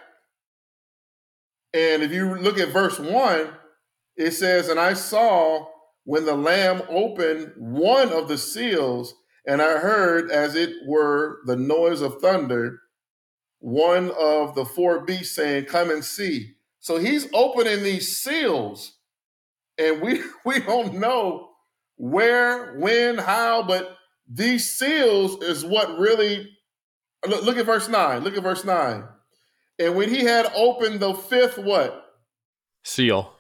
And if you look at verse 1, it says, And I saw when the Lamb opened one of the seals, and I heard as it were the noise of thunder, one of the four beasts saying, Come and see. So he's opening these seals, and we we don't know where, when, how, but these seals is what really look, look at verse 9. Look at verse 9. And when he had opened the fifth what? Seal.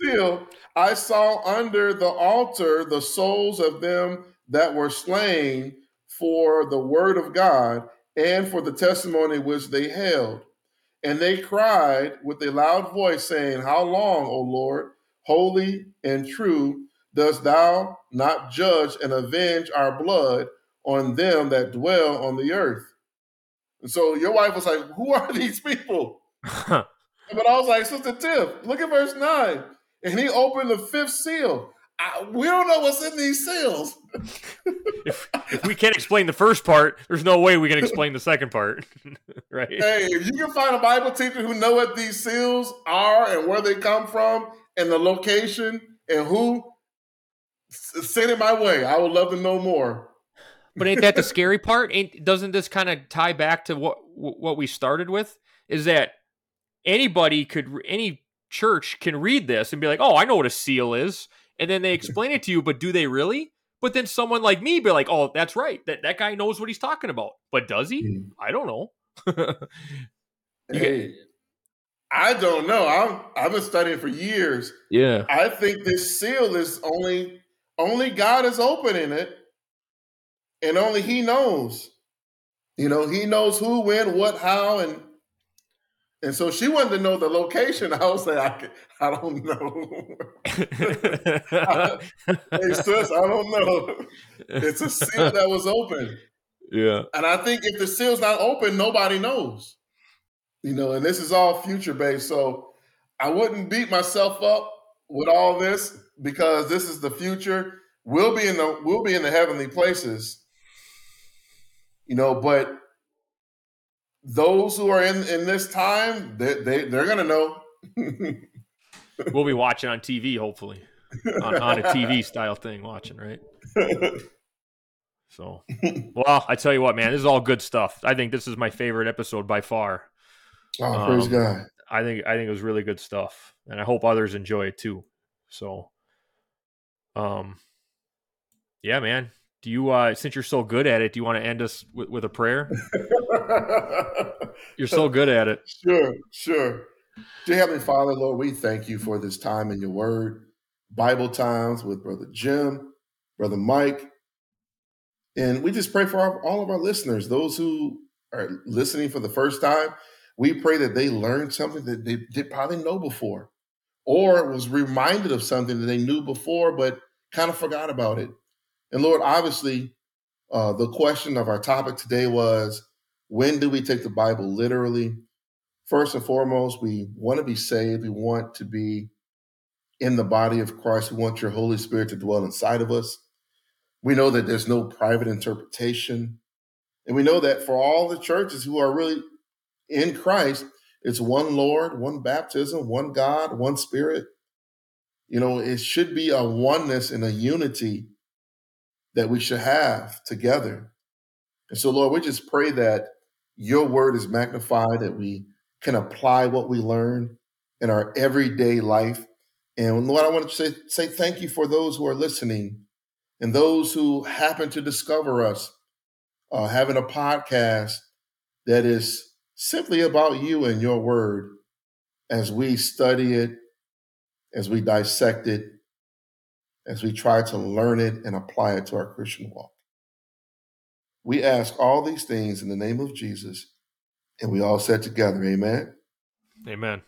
Seal, I saw under the altar the souls of them that were slain for the word of God and for the testimony which they held. And they cried with a loud voice, saying, How long, O Lord, holy and true, dost thou not judge and avenge our blood on them that dwell on the earth? And so your wife was like, Who are these people? but I was like, Sister Tiff, look at verse 9. And he opened the fifth seal. I, we don't know what's in these seals. if, if, we can't explain the first part, there's no way we can explain the second part, right? Hey, if you can find a Bible teacher who know what these seals are and where they come from and the location and who, send it my way. I would love to know more. But ain't that the scary part? Ain't doesn't this kind of tie back to what what we started with? Is that anybody could any church can read this and be like, "Oh, I know what a seal is," and then they explain it to you, but do they really? But then someone like me be like, "Oh, that's right. That that guy knows what he's talking about." But does he? Mm. I don't know. hey, I don't know. I'm I've been studying for years. Yeah. I think this seal is only only God is opening it and only he knows. You know, he knows who, when, what, how, and and so she wanted to know the location. I was like, I, I don't know. hey sis, I don't know. It's a seal that was open. Yeah. And I think if the seal's not open, nobody knows. You know, and this is all future based. So I wouldn't beat myself up with all this because this is the future. We'll be in the we'll be in the heavenly places you know, but those who are in in this time, they, they they're gonna know. we'll be watching on TV, hopefully, on, on a TV style thing, watching right. So, well, I tell you what, man, this is all good stuff. I think this is my favorite episode by far. Oh, praise um, God! I think I think it was really good stuff, and I hope others enjoy it too. So, um, yeah, man, do you uh since you're so good at it do you want to end us with, with a prayer? You're so good at it. Sure sure. Dear heavenly father lord we thank you for this time in your word. Bible times with brother jim brother mike and we just pray for our, all of our listeners those who are listening for the first time. We pray that they learned something that they did probably know before or was reminded of something that they knew before but kind of forgot about it and Lord, obviously, uh, the question of our topic today was when do we take the Bible literally? First and foremost, we want to be saved. We want to be in the body of Christ. We want your Holy Spirit to dwell inside of us. We know that there's no private interpretation. And we know that for all the churches who are really in Christ, it's one Lord, one baptism, one God, one Spirit. You know, it should be a oneness and a unity that we should have together. And so, Lord, we just pray that your word is magnified, that we can apply what we learn in our everyday life. And Lord, I want to say, say thank you for those who are listening and those who happen to discover us uh, having a podcast that is simply about you and your word as we study it, as we dissect it, as we try to learn it and apply it to our Christian walk. We ask all these things in the name of Jesus, and we all said together, Amen. Amen.